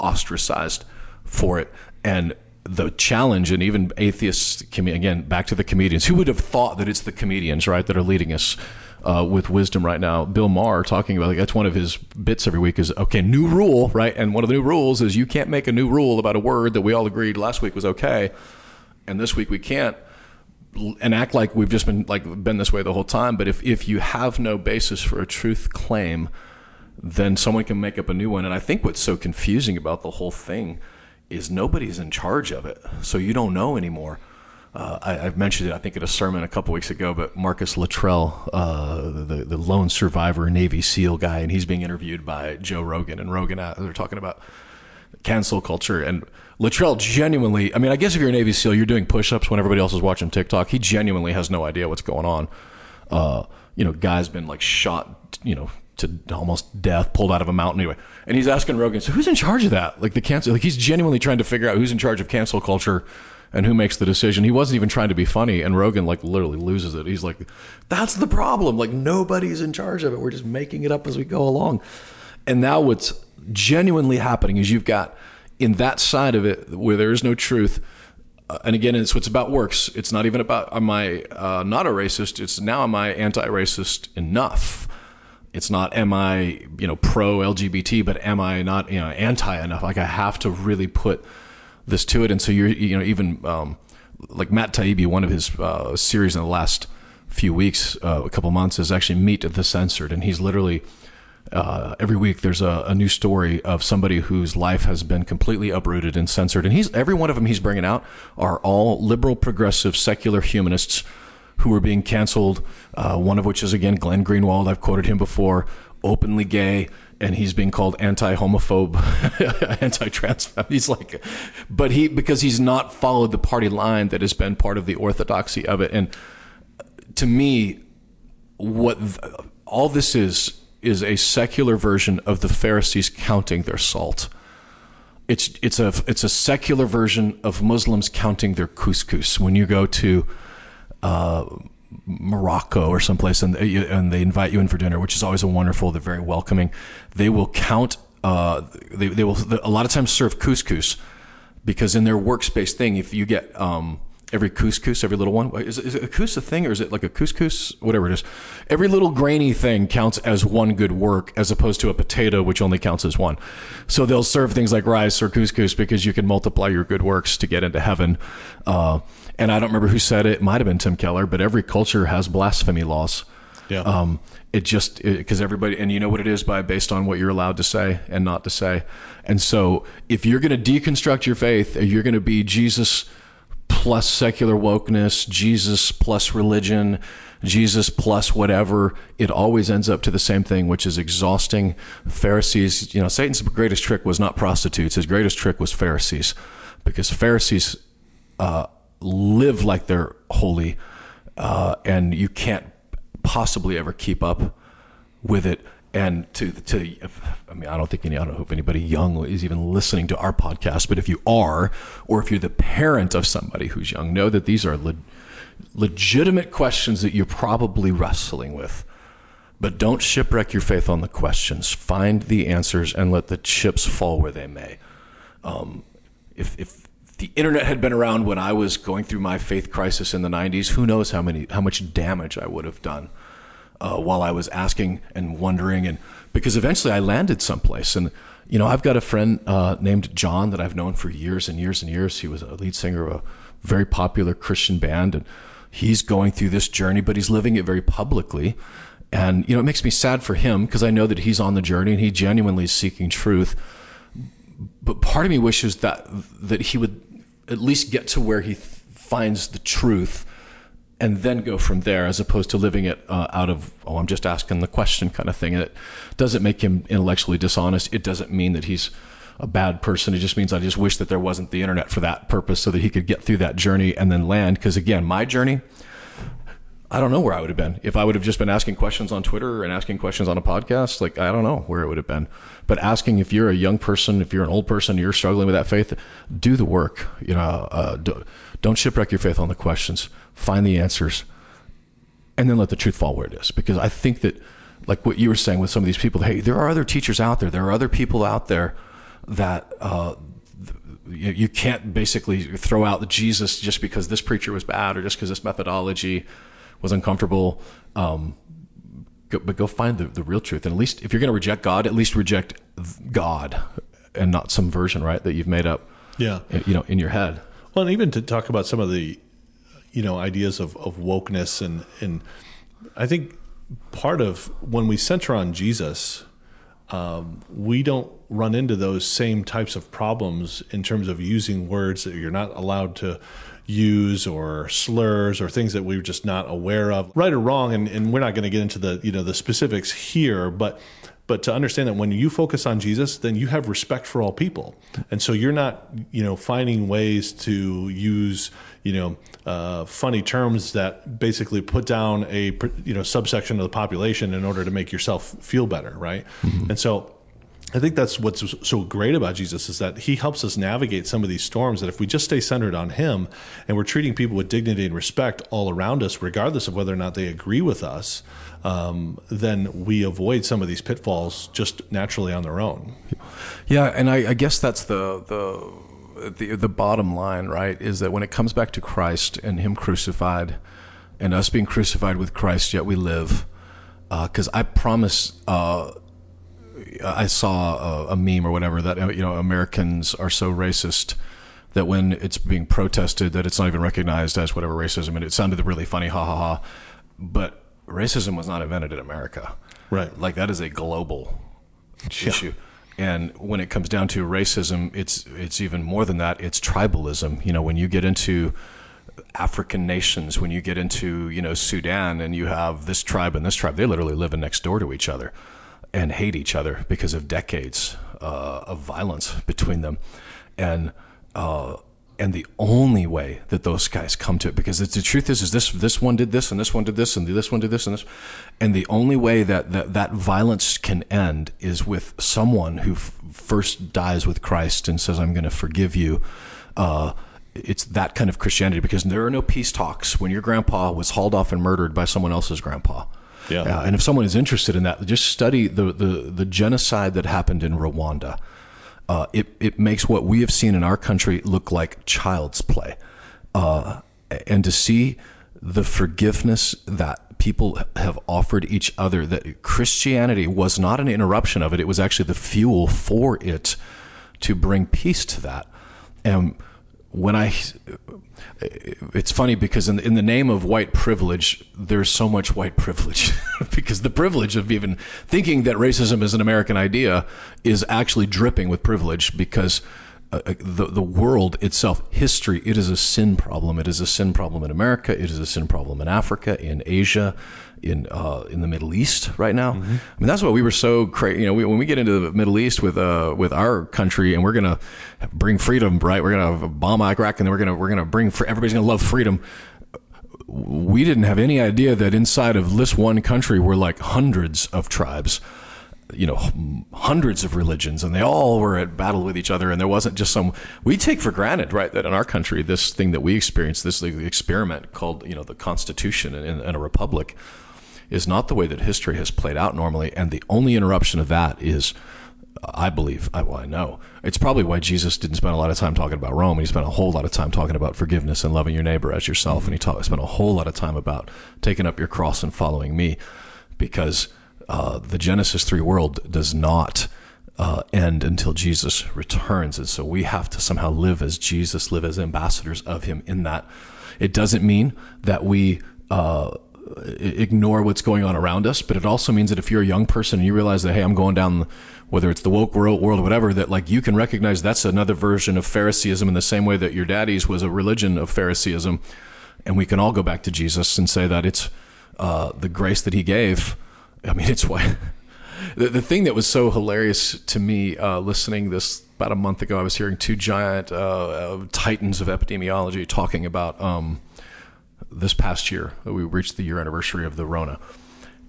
ostracized for it. And the challenge, and even atheists, again, back to the comedians, who would have thought that it's the comedians, right, that are leading us uh, with wisdom right now? Bill Maher talking about, like, that's one of his bits every week is, okay, new rule, right? And one of the new rules is you can't make a new rule about a word that we all agreed last week was okay, and this week we can't and act like we've just been like been this way the whole time. But if if you have no basis for a truth claim, then someone can make up a new one. And I think what's so confusing about the whole thing is nobody's in charge of it, so you don't know anymore. Uh, I, I've mentioned it, I think, in a sermon a couple weeks ago, but Marcus Luttrell, uh, the the lone survivor Navy SEAL guy, and he's being interviewed by Joe Rogan, and Rogan uh, they're talking about cancel culture. And Luttrell genuinely I mean I guess if you're a Navy SEAL you're doing push-ups when everybody else is watching TikTok. He genuinely has no idea what's going on. Uh, you know guy's been like shot you know to almost death pulled out of a mountain anyway and he's asking Rogan so who's in charge of that like the cancel like he's genuinely trying to figure out who's in charge of cancel culture and who makes the decision he wasn't even trying to be funny and Rogan like literally loses it he's like that's the problem like nobody's in charge of it we're just making it up as we go along and now what's genuinely happening is you've got in that side of it where there is no truth. Uh, and again, it's what's about works. It's not even about am I uh, not a racist. It's now am I anti-racist enough? It's not am I you know pro LGBT, but am I not you know anti enough? Like I have to really put this to it. And so you're you know even um, like Matt Taibbi, one of his uh, series in the last few weeks, uh, a couple months, is actually Meet the Censored, and he's literally uh, every week there's a, a new story of somebody whose life has been completely uprooted and censored, and he's every one of them he's bringing out are all liberal, progressive, secular humanists who are being canceled. Uh, one of which is again Glenn Greenwald. I've quoted him before, openly gay, and he's being called anti-homophobe, anti-trans. He's like, but he because he's not followed the party line that has been part of the orthodoxy of it, and to me, what all this is is a secular version of the Pharisees counting their salt. It's it's a it's a secular version of Muslims counting their couscous. When you go to uh, Morocco or someplace and and they invite you in for dinner, which is always a wonderful. They're very welcoming. They will count. Uh, they they will a lot of times serve couscous because in their workspace thing, if you get um, every couscous, every little one, is, is it a couscous thing or is it like a couscous, whatever it is? Every little grainy thing counts as one good work as opposed to a potato, which only counts as one. So they'll serve things like rice or couscous because you can multiply your good works to get into heaven. Uh, and I don't remember who said it. It might have been Tim Keller, but every culture has blasphemy laws. Yeah. Um, it just because everybody and you know what it is by based on what you're allowed to say and not to say. And so if you're going to deconstruct your faith, you're going to be Jesus plus secular wokeness, Jesus plus religion, Jesus plus whatever, it always ends up to the same thing, which is exhausting. Pharisees, you know, Satan's greatest trick was not prostitutes. His greatest trick was Pharisees, because Pharisees uh, live like they're holy, uh, and you can't possibly ever keep up with it. And to to, I mean, I don't think any, I don't hope anybody young is even listening to our podcast. But if you are, or if you're the parent of somebody who's young, know that these are le- legitimate questions that you're probably wrestling with. But don't shipwreck your faith on the questions. Find the answers and let the chips fall where they may. Um, if if the internet had been around when I was going through my faith crisis in the 90s, who knows how many how much damage I would have done uh, while I was asking and wondering and because eventually I landed someplace and you know I've got a friend uh, named John that I've known for years and years and years. He was a lead singer of a very popular Christian band and he's going through this journey, but he's living it very publicly. And you know, it makes me sad for him because I know that he's on the journey and he genuinely is seeking truth. But part of me wishes that that he would at least get to where he th- finds the truth and then go from there as opposed to living it uh, out of oh i'm just asking the question kind of thing. And it doesn't make him intellectually dishonest. It doesn't mean that he's a bad person. It just means i just wish that there wasn't the internet for that purpose so that he could get through that journey and then land. Because again my journey I don't know where I would have been if I would have just been asking questions on Twitter and asking questions on a podcast. Like I don't know where it would have been. But asking if you're a young person, if you're an old person, you're struggling with that faith, do the work. You know, uh, don't shipwreck your faith on the questions. Find the answers, and then let the truth fall where it is. Because I think that, like what you were saying with some of these people, hey, there are other teachers out there. There are other people out there that. Uh, you can't basically throw out Jesus just because this preacher was bad or just because this methodology was uncomfortable. Um, go, but go find the, the real truth. And at least if you're going to reject God, at least reject God and not some version, right, that you've made up. Yeah. You know, in your head. Well, and even to talk about some of the, you know, ideas of, of wokeness and, and I think part of when we center on Jesus, um, we don't run into those same types of problems in terms of using words that you're not allowed to use or slurs or things that we're just not aware of right or wrong and, and we're not going to get into the you know the specifics here but but to understand that when you focus on Jesus, then you have respect for all people, and so you're not, you know, finding ways to use, you know, uh, funny terms that basically put down a, you know, subsection of the population in order to make yourself feel better, right? Mm-hmm. And so I think that's what's so great about Jesus is that he helps us navigate some of these storms. That if we just stay centered on him and we're treating people with dignity and respect all around us, regardless of whether or not they agree with us, um, then we avoid some of these pitfalls just naturally on their own. Yeah, and I, I guess that's the the the the bottom line, right? Is that when it comes back to Christ and Him crucified, and us being crucified with Christ, yet we live. Because uh, I promise. Uh, I saw a, a, meme or whatever that you know Americans are so racist that when it's being protested that it's not even recognized as whatever racism. And it sounded really funny ha ha ha. But racism was not invented in America. Right. Like that is a global yeah. issue. And when it comes down to racism it's it's even more than that. It's tribalism. You know when you get into African nations when you get into you know Sudan and you have this tribe and this tribe they literally live next door to each other and hate each other because of decades uh, of violence between them, and uh, and the only way that those guys come to it because the truth is is this this one did this and this one did this and this one did this and this and the only way that that, that violence can end is with someone who f- first dies with Christ and says I'm going to forgive you. Uh, it's that kind of Christianity because there are no peace talks when your grandpa was hauled off and murdered by someone else's grandpa yeah. Uh, and if someone is interested in that, just study the, the, the genocide that happened in Rwanda. Uh, it, it makes what we have seen in our country look like child's play. Uh, and to see the forgiveness that people have offered each other, that Christianity was not an interruption of it, it was actually the fuel for it to bring peace to that. And when I, it's funny because in the, in the name of white privilege, there's so much white privilege because the privilege of even thinking that racism is an American idea is actually dripping with privilege because uh, uh, the the world itself, history, it is a sin problem. It is a sin problem in America. It is a sin problem in Africa, in Asia, in uh, in the Middle East right now. Mm-hmm. I mean, that's why we were so crazy. You know, we, when we get into the Middle East with uh, with our country, and we're gonna bring freedom, right? We're gonna bomb Iraq, and then we're gonna we're gonna bring fr- everybody's gonna love freedom. We didn't have any idea that inside of this one country were like hundreds of tribes you know hundreds of religions and they all were at battle with each other and there wasn't just some we take for granted right that in our country this thing that we experience this experiment called you know the constitution and, and a republic is not the way that history has played out normally. And the only interruption of that is I believe, I, well, I know it's probably why Jesus didn't spend a lot of time talking about Rome. He spent a whole lot of time talking about forgiveness and loving your neighbor as yourself. And he spent a whole lot of time about taking up your cross and following me because uh, the Genesis 3 world does not uh, end until Jesus returns. And so we have to somehow live as Jesus, live as ambassadors of him in that. It doesn't mean that we, uh, ignore what's going on around us, but it also means that if you're a young person and you realize that, hey, I'm going down, whether it's the woke world, world or whatever, that like you can recognize that's another version of Phariseeism in the same way that your daddy's was a religion of Phariseeism. And we can all go back to Jesus and say that it's uh, the grace that he gave. I mean, it's why. the, the thing that was so hilarious to me uh, listening this about a month ago, I was hearing two giant uh, titans of epidemiology talking about. Um, this past year. We reached the year anniversary of the Rona,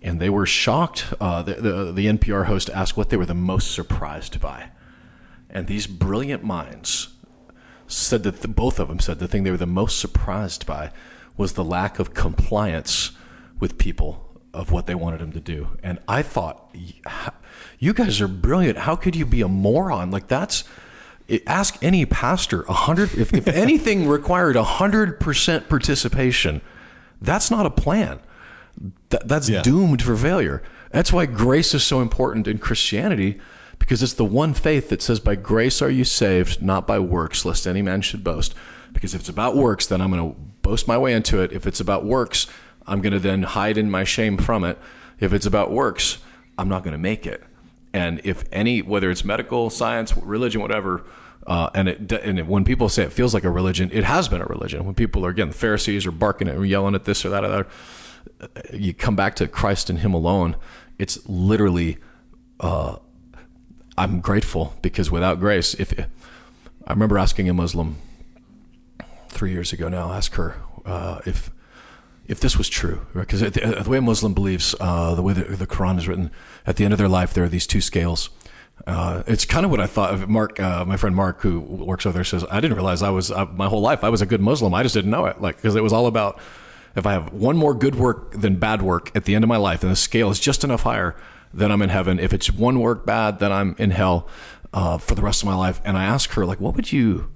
and they were shocked. Uh, the, the, the NPR host asked what they were the most surprised by, and these brilliant minds said that the, both of them said the thing they were the most surprised by was the lack of compliance with people of what they wanted them to do. And I thought, you guys are brilliant. How could you be a moron? Like that's ask any pastor a hundred if, if anything required a hundred percent participation that's not a plan. Th- that's yeah. doomed for failure. That's why grace is so important in christianity because it's the one faith that says by grace are you saved not by works lest any man should boast. Because if it's about works then i'm going to boast my way into it. If it's about works i'm going to then hide in my shame from it. If it's about works i'm not going to make it. And if any, whether it's medical, science, religion, whatever, uh, and it and when people say it feels like a religion, it has been a religion. When people are again the Pharisees are barking or yelling at this or that or that, uh, you come back to Christ and Him alone. It's literally, uh, I'm grateful because without grace, if I remember asking a Muslim three years ago now, ask her uh, if if this was true, because right? the, the, way a Muslim believes, uh, the way the, the Quran is written, at the end of their life, there are these two scales uh, it's kind of what I thought of. Mark, uh, my friend Mark, who works over there, says I didn't realize I was my whole life I was a good Muslim. I just didn't know it, like because it was all about if I have one more good work than bad work at the end of my life, and the scale is just enough higher, then I'm in heaven. If it's one work bad, then I'm in hell uh, for the rest of my life. And I ask her, like, what would you,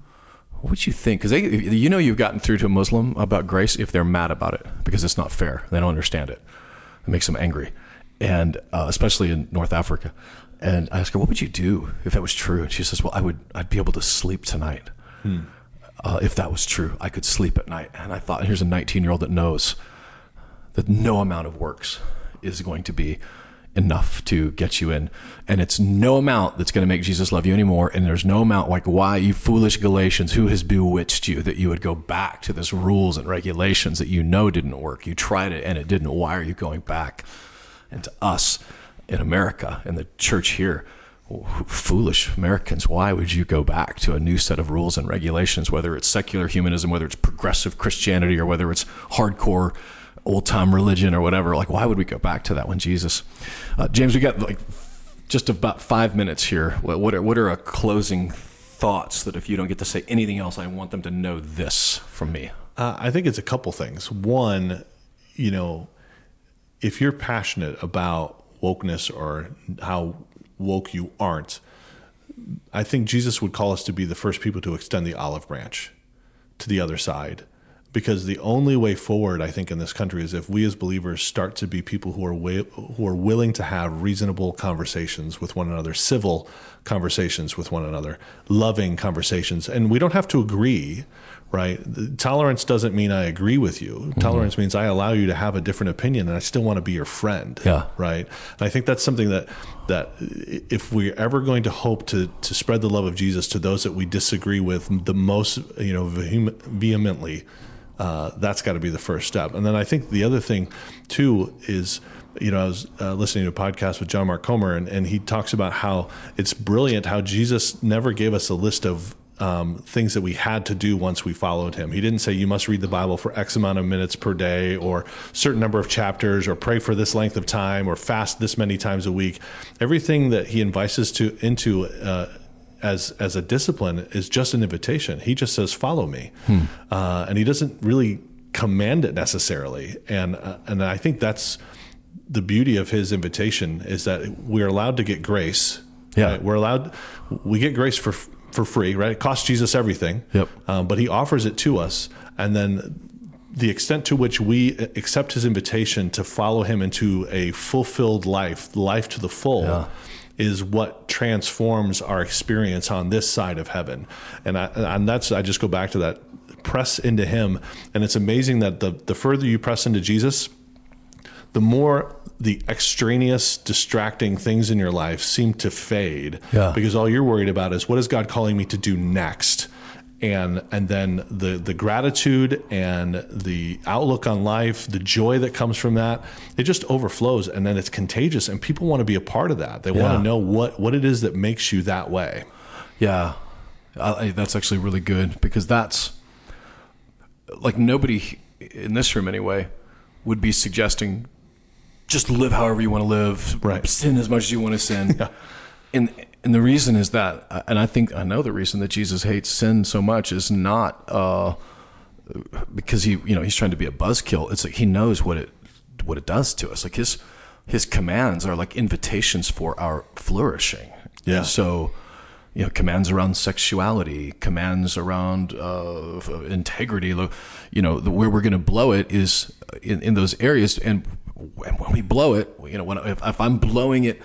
what would you think? Because you know you've gotten through to a Muslim about grace if they're mad about it because it's not fair. They don't understand it. It makes them angry, and uh, especially in North Africa. And I asked her, "What would you do if that was true?" And she says, "Well, I would. I'd be able to sleep tonight. Hmm. Uh, if that was true, I could sleep at night." And I thought, here's a 19 year old that knows that no amount of works is going to be enough to get you in. And it's no amount that's going to make Jesus love you anymore. And there's no amount like, why, you foolish Galatians, who has bewitched you that you would go back to this rules and regulations that you know didn't work? You tried it and it didn't. Why are you going back? And to us, in America in the church here. Foolish Americans, why would you go back to a new set of rules and regulations, whether it's secular humanism, whether it's progressive Christianity, or whether it's hardcore old time religion or whatever? Like, why would we go back to that when Jesus? Uh, James, we got like just about five minutes here. What, what, are, what are a closing thoughts that if you don't get to say anything else, I want them to know this from me? Uh, I think it's a couple things. One, you know, if you're passionate about wokeness or how woke you aren't, I think Jesus would call us to be the first people to extend the olive branch to the other side. Because the only way forward, I think, in this country is if we as believers start to be people who are way, who are willing to have reasonable conversations with one another, civil conversations with one another, loving conversations, and we don't have to agree right? Tolerance doesn't mean I agree with you. Mm-hmm. Tolerance means I allow you to have a different opinion and I still want to be your friend. Yeah. Right. And I think that's something that that if we're ever going to hope to to spread the love of Jesus to those that we disagree with the most, you know, vehemently, uh, that's got to be the first step. And then I think the other thing too is you know, I was uh, listening to a podcast with John Mark Comer, and, and he talks about how it's brilliant how Jesus never gave us a list of um, things that we had to do once we followed him. He didn't say you must read the Bible for X amount of minutes per day or certain number of chapters or pray for this length of time or fast this many times a week. Everything that he invites us to into uh, as as a discipline is just an invitation. He just says follow me, hmm. uh, and he doesn't really command it necessarily. And uh, and I think that's the beauty of his invitation is that we're allowed to get grace Yeah. right? we're allowed. We get grace for for free, right? It costs Jesus everything. Yep. Um, but He offers it to us, and then the extent to which we accept His invitation to follow Him into a fulfilled life, life to the full. Yeah. Is what transforms our experience on this side of heaven, and I, and that's I just go back to that press into Him, and it's amazing that the the further you press into Jesus, the more the extraneous, distracting things in your life seem to fade. Yeah. Because all you're worried about is what is God calling me to do next? And and then the the gratitude and the outlook on life, the joy that comes from that, it just overflows and then it's contagious and people want to be a part of that. They want to know what what it is that makes you that way. Yeah, I- that's actually really good because that's like nobody in this room anyway would be suggesting just live however you want to live, Right. Sin as much as you want to sin, yeah. and and the reason is that, and I think I know the reason that Jesus hates sin so much is not uh, because he you know he's trying to be a buzzkill. It's like he knows what it what it does to us. Like his his commands are like invitations for our flourishing. Yeah. So you know commands around sexuality commands around uh, integrity you know the, where we're going to blow it is in, in those areas and when when we blow it you know when if, if i'm blowing it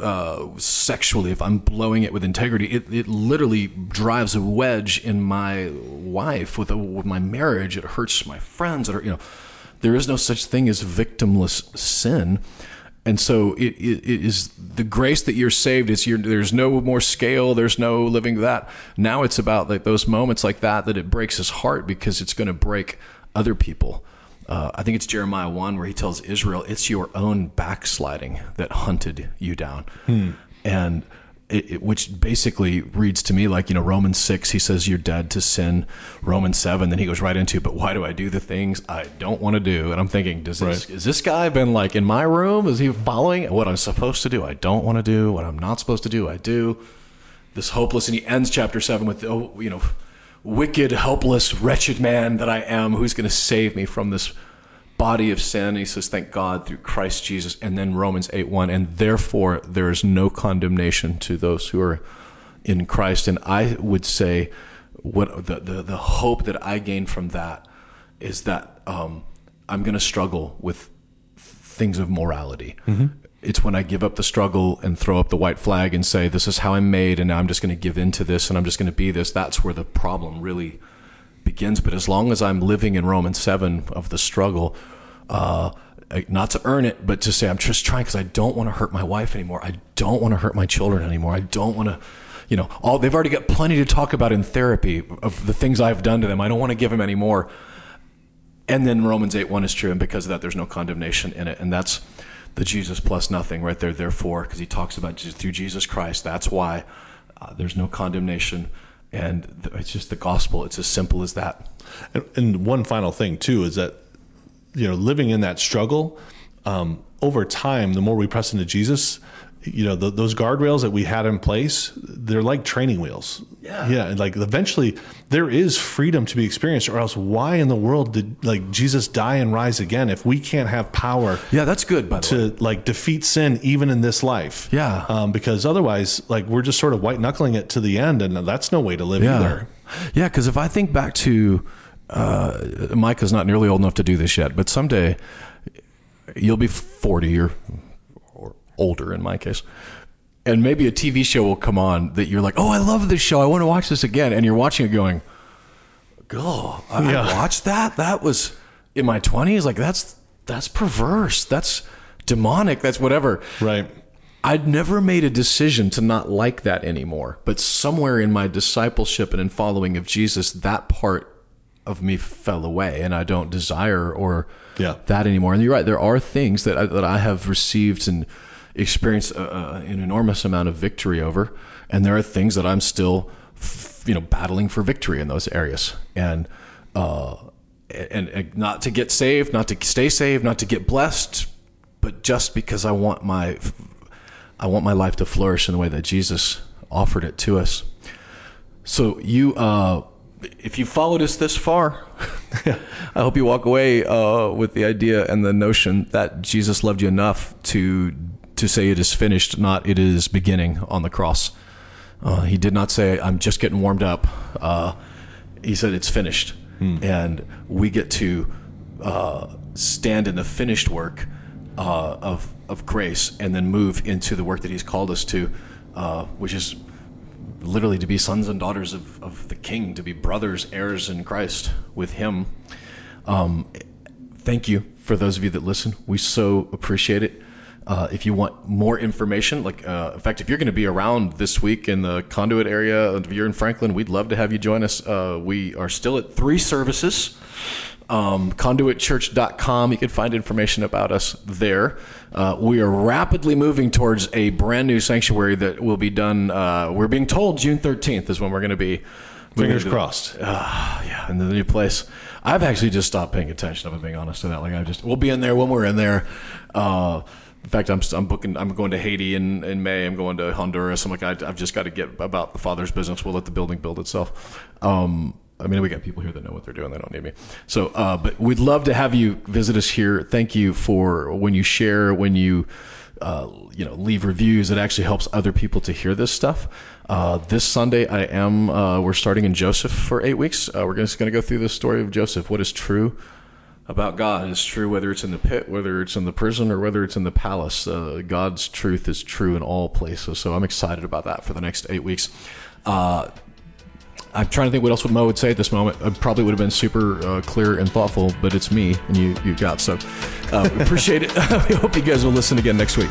uh, sexually if i'm blowing it with integrity it, it literally drives a wedge in my wife with, a, with my marriage. It hurts my friends. Are you know there is no such thing as victimless sin. And so it, it, it is the grace that you're saved. Is you're, there's no more scale. There's no living that. Now it's about like those moments like that that it breaks his heart because it's going to break other people uh, i think it's jeremiah 1 where he tells israel it's your own backsliding that hunted you down and it, it, which basically reads to me like you know Romans six. He says you're dead to sin. Romans seven. Then he goes right into, but why do I do the things I don't want to do? And I'm thinking, does this Right. is this guy been like in my room? Is he following what I'm supposed to do? I don't want to do what I'm not supposed to do. I do. This hopeless, and he ends chapter seven with, oh, you know, wicked, helpless, wretched man that I am. Who's going to save me from this body of sin? He says, thank God through Christ Jesus. And then Romans eight one, and therefore there is no condemnation to those who are in Christ. And I would say, what the the, the hope that I gain from that is that um, I'm going to struggle with things of morality. It's when I give up the struggle and throw up the white flag and say, "This is how I'm made," and now I'm just going to give in to this, and I'm just going to be this. That's where the problem really begins. But as long as I'm living in Romans seven of the struggle, uh, not to earn it, but to say I'm just trying because I don't want to hurt my wife anymore. I don't want to hurt my children anymore. I don't want to. You know, all they've already got plenty to talk about in therapy of the things I've done to them. I don't want to give them any more. And then Romans 8 1 is true, and because of that, there's no condemnation in it. And that's the Jesus plus nothing right there, therefore, because he talks about through Jesus Christ. That's why uh, there's no condemnation. And th- it's just the gospel. It's as simple as that. And, and one final thing too is that you know living in that struggle um, over time, the more we press into Jesus, you know th those guardrails that we had in place, they're like training wheels. Yeah. yeah, and like eventually there is freedom to be experienced, or else why in the world did like Jesus die and rise again if we can't have power? Yeah, that's good, by the way. to like defeat sin even in this life. Yeah. Um, because otherwise, like we're just sort of white knuckling it to the end, and that's no way to live Yeah. either. Yeah, because if I think back to uh, Micah's not nearly old enough to do this yet, but someday you'll be 40 or, or older in my case. And maybe a TV show will come on that you're like, oh, I love this show. I want to watch this again. And you're watching it going, go, I, Yeah. I watched that. That was in my 20s. Like, that's that's perverse. That's demonic. That's whatever. Right. I'd never made a decision to not like that anymore. But somewhere in my discipleship and in following of Jesus, that part of me fell away, and I don't desire or Yeah. that anymore. And you're right; there are things that I, that I have received and experienced uh, uh, an enormous amount of victory over, and there are things that I'm still, you know, battling for victory in those areas. And uh, and, and not to get saved, not to stay saved, not to get blessed, but just because I want my I want my life to flourish in the way that Jesus offered it to us. So you, uh, if you followed us this far, I hope you walk away uh, with the idea and the notion that Jesus loved you enough to to say it is finished, not it is beginning on the cross. Uh, he did not say, I'm just getting warmed up. Uh, he said, it's finished. And we get to uh, stand in the finished work uh, of, of grace and then move into the work that he's called us to, uh, which is literally to be sons and daughters of, of the King, to be brothers, heirs in Christ with him. Um, thank you for those of you that listen. We so appreciate it. Uh, if you want more information, like uh, in fact, if you're going to be around this week in the conduit area, if you're in Franklin, we'd love to have you join us. Uh, we are still at three services. Um, conduitchurch.com. You can find information about us there. Uh, we are rapidly moving towards a brand new sanctuary that will be done. Uh, we're being told June 13th is when we're going to be. Fingers crossed. uh, yeah, in the new place. I've actually just stopped paying attention. If I'm being honest to that, like I just we'll be in there when we're in there. Uh, in fact, I'm I'm booking. I'm going to Haiti in, in May. I'm going to Honduras. I'm like I, I've just got to get about the Father's business. We'll let the building build itself. Um, I mean, we got people here that know what they're doing. They don't need me. So, uh, but we'd love to have you visit us here. Thank you for when you share, when you uh, you know leave reviews. It actually helps other people to hear this stuff. Uh, this Sunday, I am. Uh, we're starting in Joseph for eight weeks. Uh, we're just going to go through the story of Joseph. What is true about God is true, whether it's in the pit, whether it's in the prison, or whether it's in the palace. Uh, God's truth is true in all places. So I'm excited about that for the next eight weeks. Uh, I'm trying to think what else would Mo would say at this moment. I probably would have been super uh, clear and thoughtful, but it's me and you. You got so. Uh, appreciate it. we hope you guys will listen again next week.